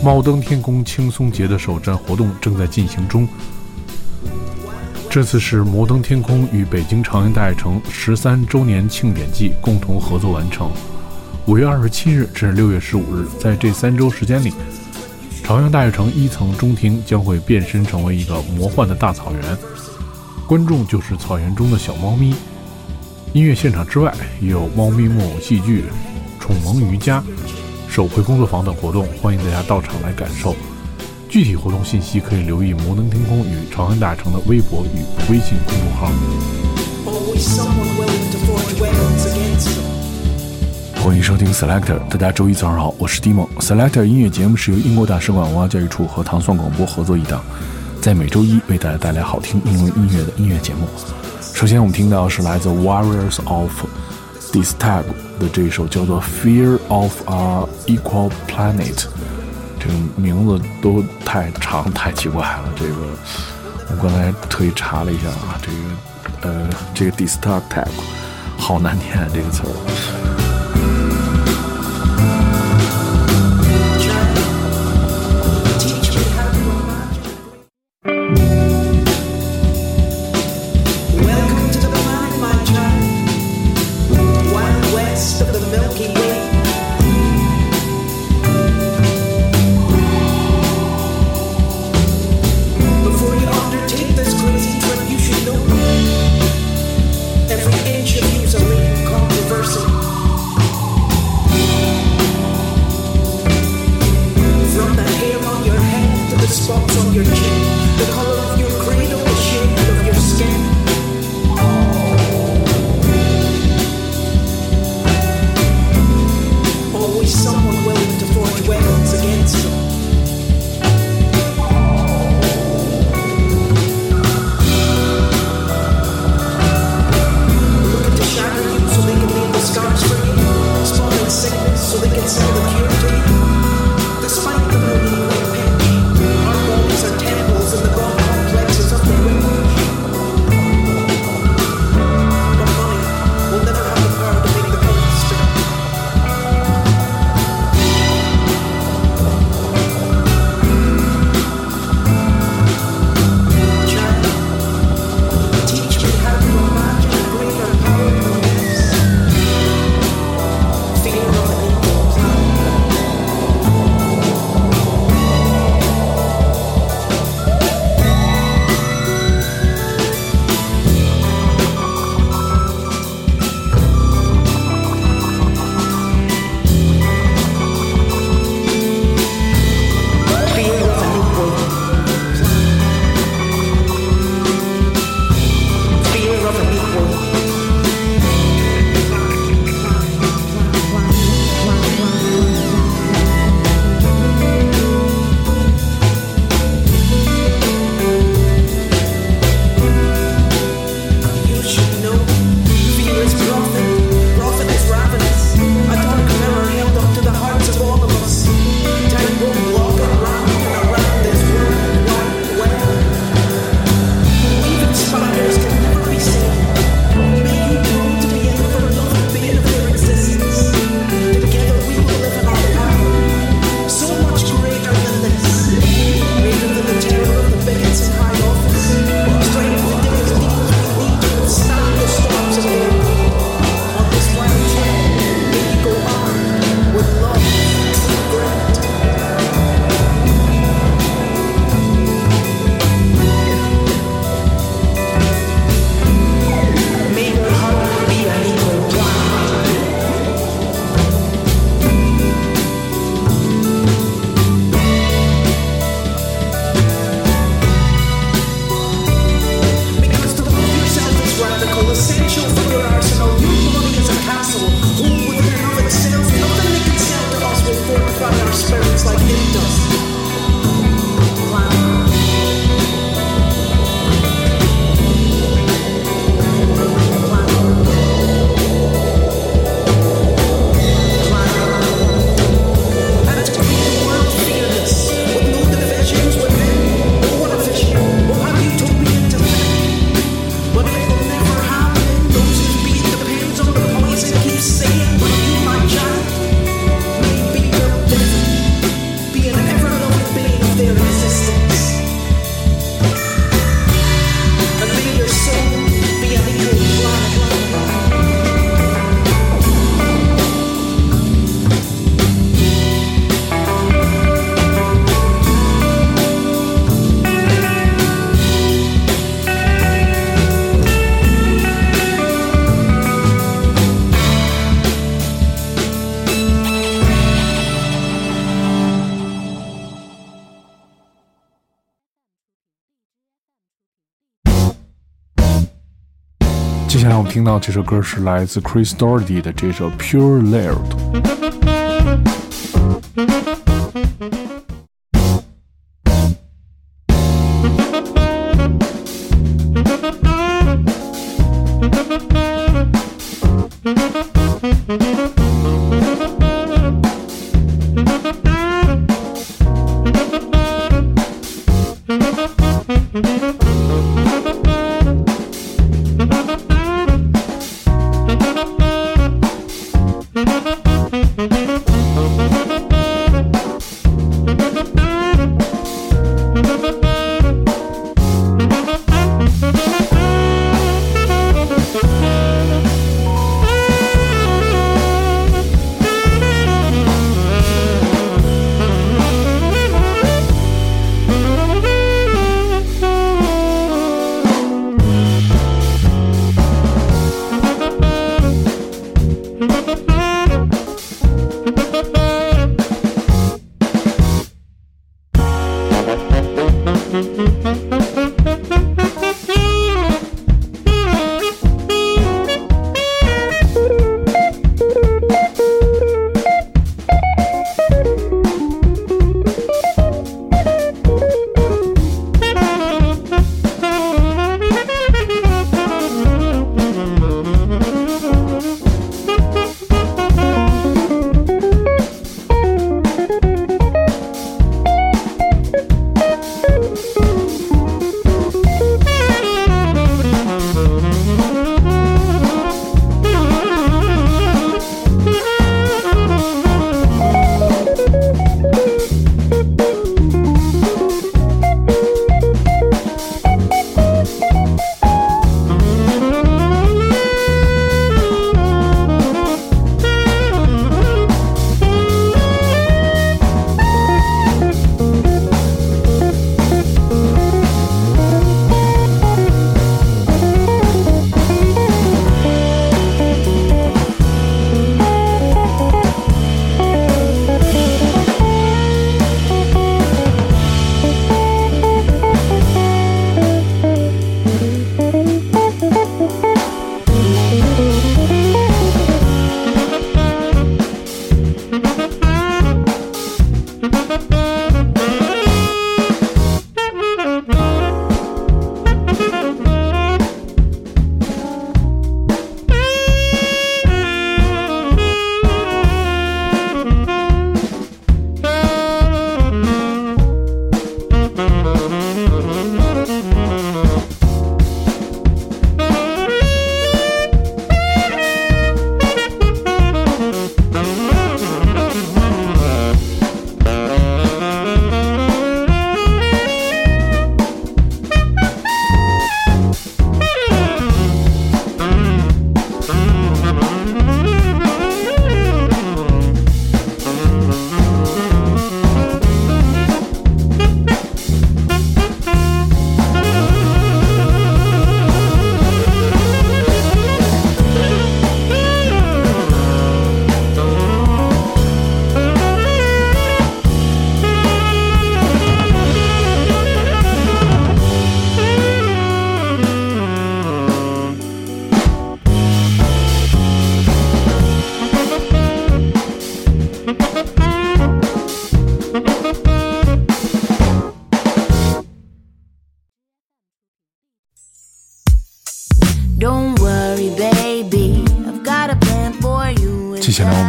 猫登天宫轻松节的首站活动正在进行中。这次是摩登天空与北京朝阳大悦城十三周年庆典季共同合作完成。五月二十七日至六月十五日，在这三周时间里，朝阳大悦城一层中庭将会变身成为一个魔幻的大草原，观众就是草原中的小猫咪。音乐现场之外，也有猫咪木偶戏剧、宠萌瑜伽、手绘工作坊等活动，欢迎大家到场来感受。具体活动信息可以留意摩登天空与朝阳大城的微博与微信公众号。欢迎收听 Selector，大家周一早上好，我是 Dimo。Selector 音乐节目是由英国大使馆文化教育处和糖蒜广播合作一档，在每周一为大家带来好听英文音乐的音乐节目。首先我们听到是来自 Warriors of Distab 的这一首叫做 Fear of a Equal Planet。这个名字都太长太奇怪了。这个我刚才特意查了一下啊，这个呃，这个 disturb tag 好难念这个词儿。Despite 听到这首歌是来自 Chris Doherty 的这首《Pure Lured》。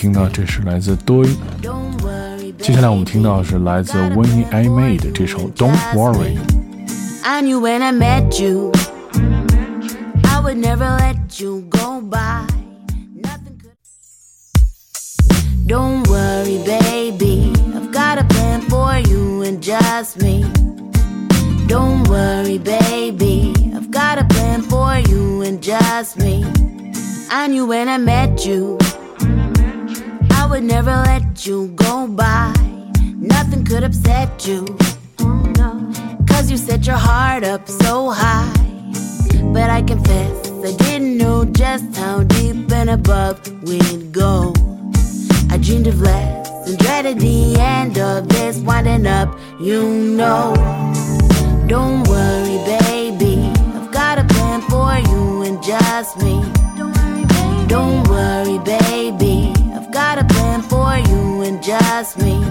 听到这是来自多。接下来我们听到是来自 Winnie Ama 这首 Don't Worry。I knew when I met you, I would never let you go by. Nothing could. Don't worry, baby. I've got a plan for you and just me. Don't worry, baby. I've got a plan for you and just me. I knew when I met you would never let you go by. Nothing could upset you. Cause you set your heart up so high. But I confess, I didn't know just how deep and above we'd go. I dreamed of less and dreaded the end of this winding up, you know. Don't worry, baby. I've got a plan for you and just me. Just me.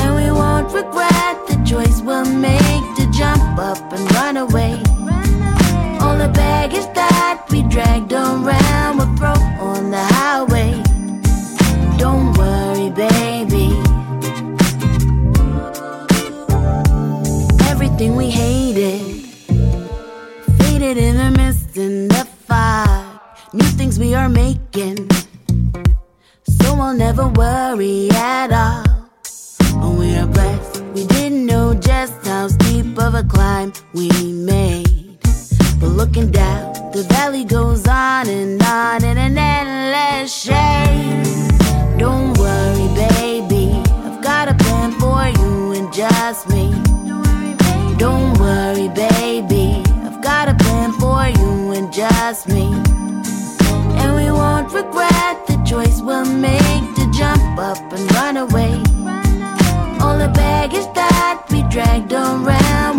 And we won't regret the choice we'll make to jump up and run away. All the baggage that we dragged around choice we'll make to jump up and run away. All the baggage that we dragged around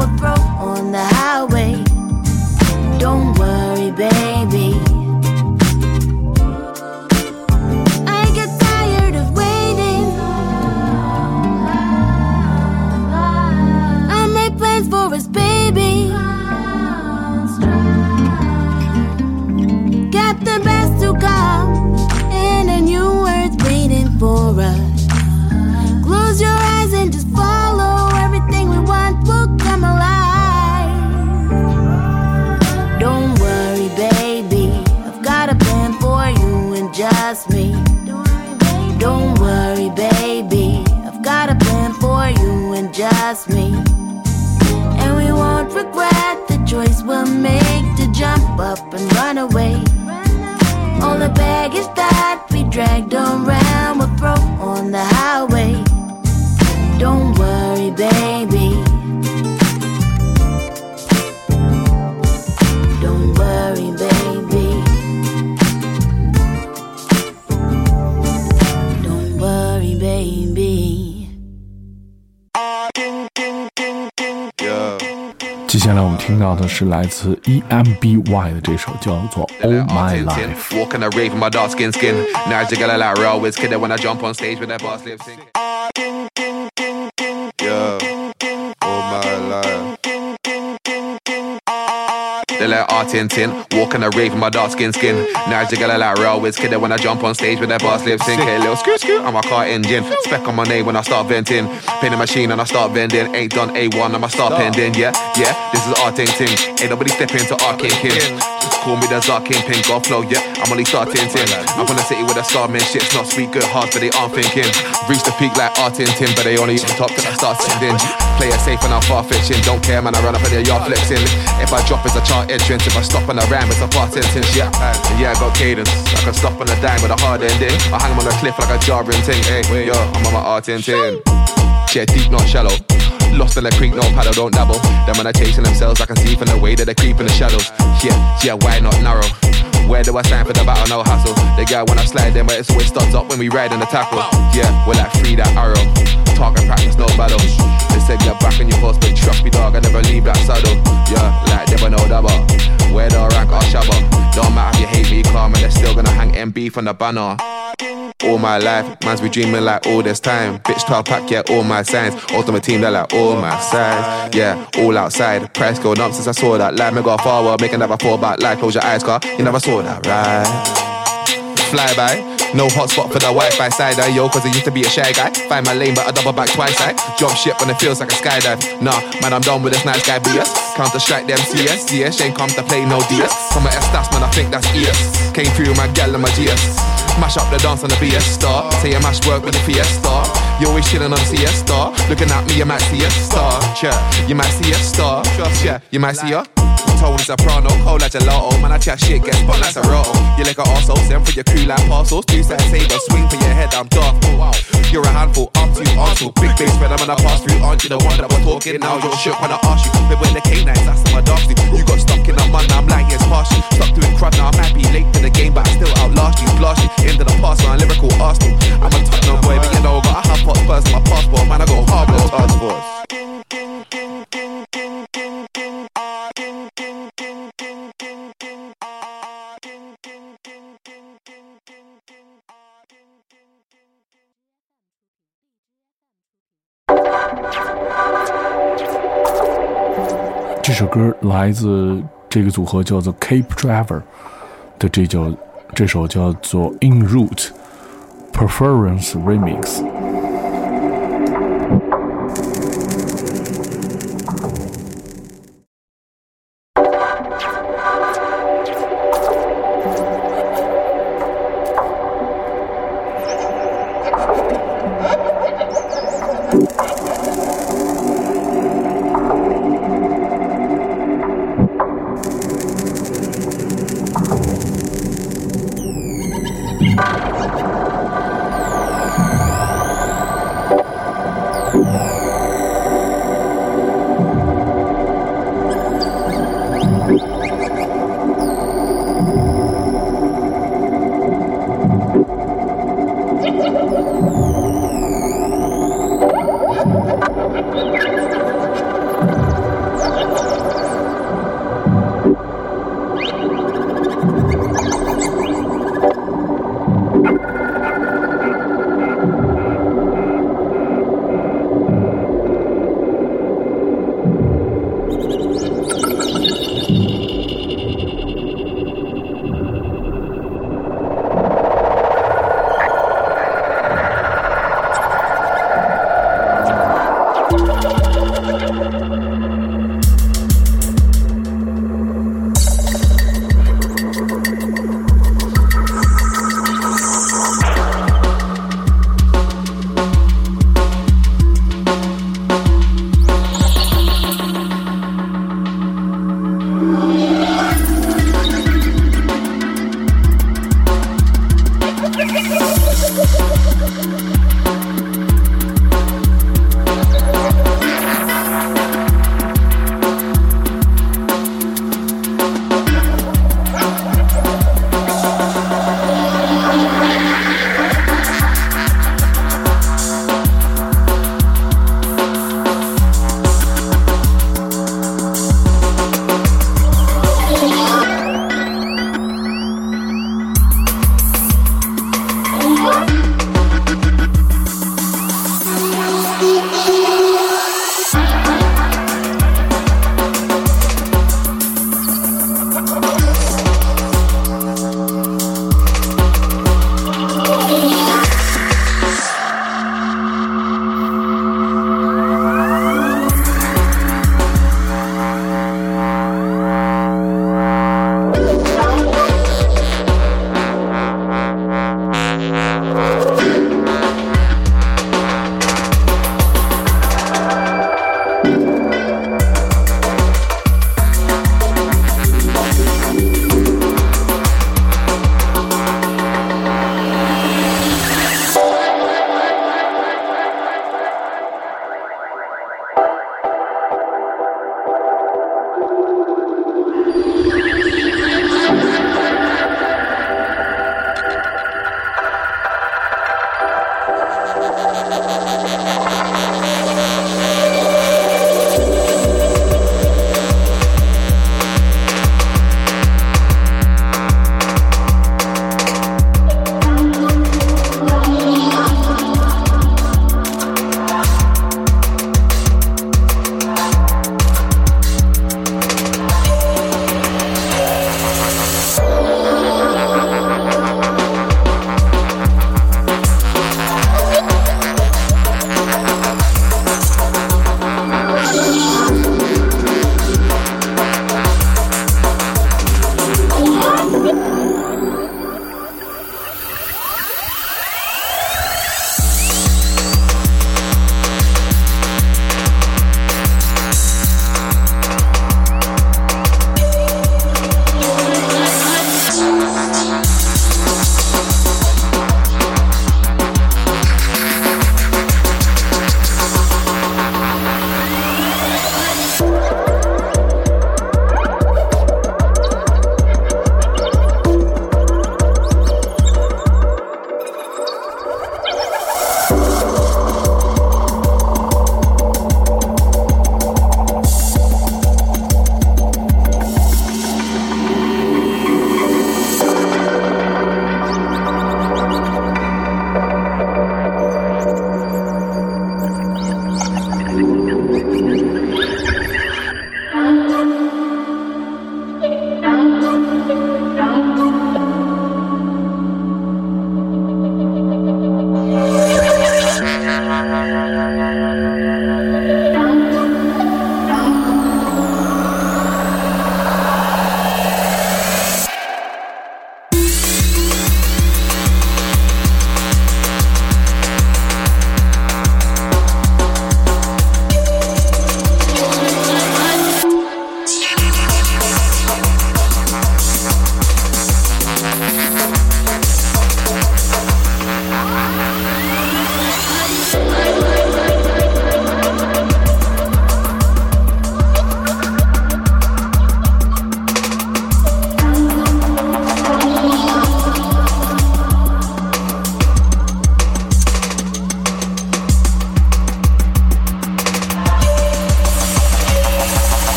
choice we'll make to jump up and run away. All the baggage that we dragged around will throw on the highway. Don't worry, baby. 下来我们听到的是来自 EMBY 的这首叫做《Oh My Life》。They like art in tin. Walk on a rave with my dark skin skin. Now jiggle like real whiz kid when I jump on stage with that boss lip sync. Hey, little screw screw. I'm a car engine. Spec on my name when I start venting. Paint a machine and I start vending. Ain't done A1, I'ma start pending. Yeah, yeah. This is art ting ting. Ain't nobody stepping into art king king. Call me the Zark Kingpin, God flow, yeah. I'm only starting tin. I'm from the city with a star man, shit's not sweet, good hearts, but they aren't thinking. Reach the peak like art in tin, but they only top till I start sending. Play it safe and I'm far fetching. Don't care, man, I run up in the yard flexing. If I drop, it's a chart entrance. If I stop on a ram, it's a part sentence, yeah. And yeah, I got cadence. I can stop on a dime with a hard ending. I hang on a cliff like a jarring thing. Hey, yo, I'm on my art in tin. Yeah, deep, not shallow. Lost in the creek, no paddle, don't dabble. Them when are chasing themselves, I can see from the way that they creep in the shadows. Yeah, yeah, why not narrow? Where do I stand for the battle? No hassle. The guy when I slide them, but it's always studs up when we ride in the tackle. Yeah, we're like free that arrow. Target practice, no battle. They said you're back in your horse, but trust me, dog, I never leave that saddle. Yeah, like never know double. Where the rank or shabba. Don't matter if you hate me, and they're still gonna hang MB from the banner. All my life, man's be dreaming like all this time. Bitch 12 pack, yeah, all my signs. Ultimate team, they're like all my sides. Yeah, all outside. Price going up since I saw that. Like me go forward, make another fall back. Like close your eyes, car. You never saw that, right? Fly by. No hotspot for the Wi-Fi side, uh, yo, cause I used to be a shy guy. Find my lane, but I double back twice, I jump ship when it feels like a skydive. Nah, man, I'm done with this nice guy BS. Counter strike them CS, CS ain't come to play no DS. From my S that's man, I think that's ES. Came through my gal and my GS. Mash up the dance on the BS star. Say you mash work with the Fiesta. You always chilling on star. Looking at me, you might see a star. Yeah, you might see a star. Yeah, you might see a. Tony Soprano, cold like gelato. Man, I chat shit, get spun like a roto. You like a arsehole, send for your crew like parcels. Two side saber, swing for your head, I'm daft. Oh, You're a handful, I'm too arsenal. Big face spread, I'm gonna pass through. Aren't you the one that we're talking now? You're shook when I ask you. But when the K9s, that's my dark sleep. You got stuck in a man, I'm like, yes, partial. Stuck doing crud, now I might be late to the game, but I still outlast you. Blast you into the past, man, lyrical Arsenal. I'm a Tottenham boy, but you know, got a half 这首歌来自这个组合，叫做 Cape Driver 的。这叫这首叫做 In Route，Preference Remix。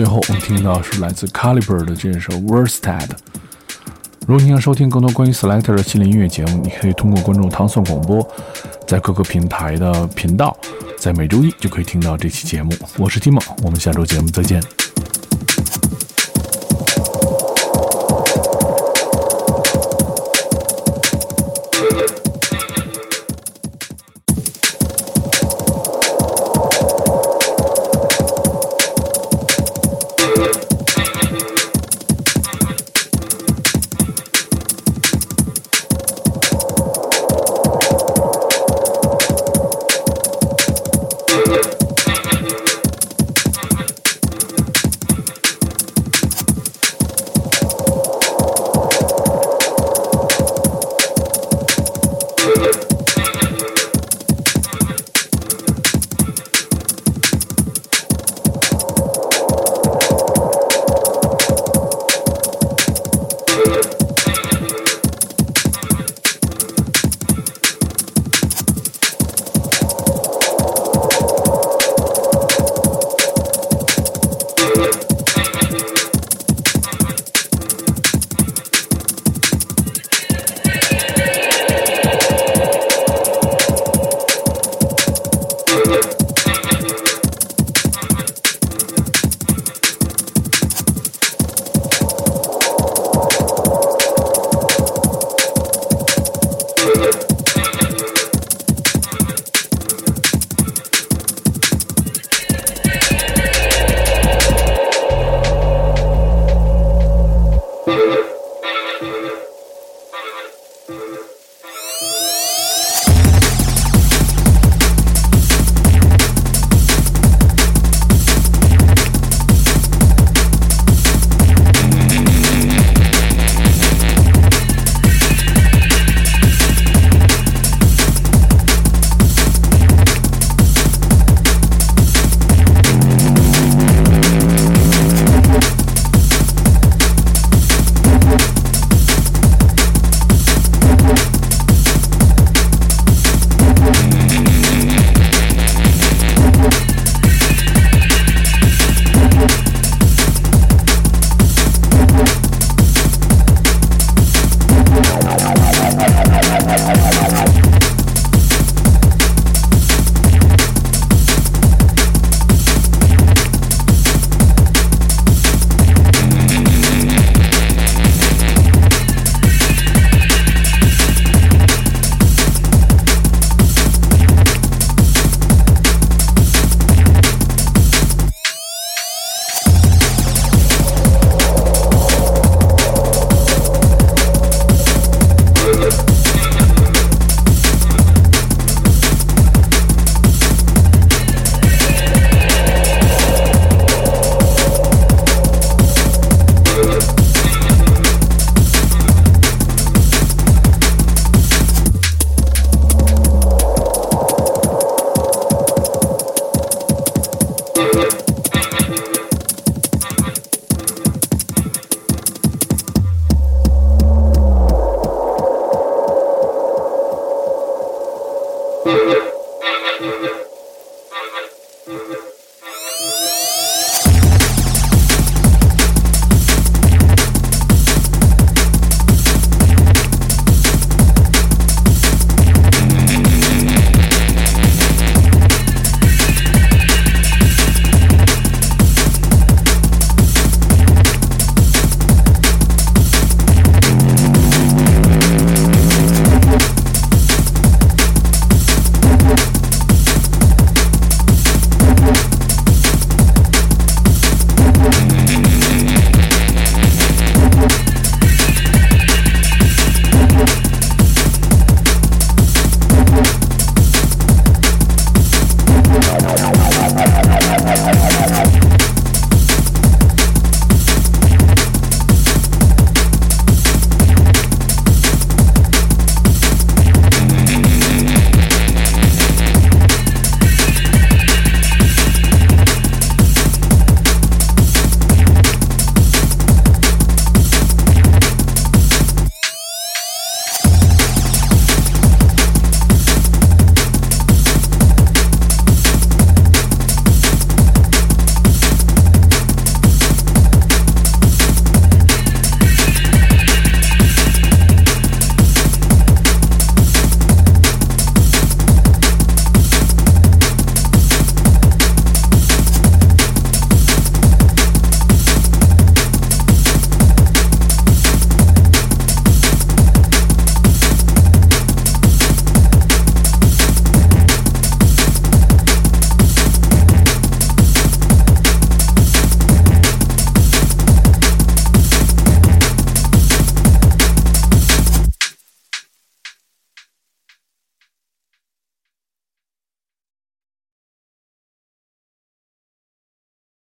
最后，我们听到是来自 Caliber 的这首 Worsted。如果你想收听更多关于 Selector 的系列音乐节目，你可以通过关注糖蒜广播，在各个平台的频道，在每周一就可以听到这期节目。我是 Tim，我们下周节目再见。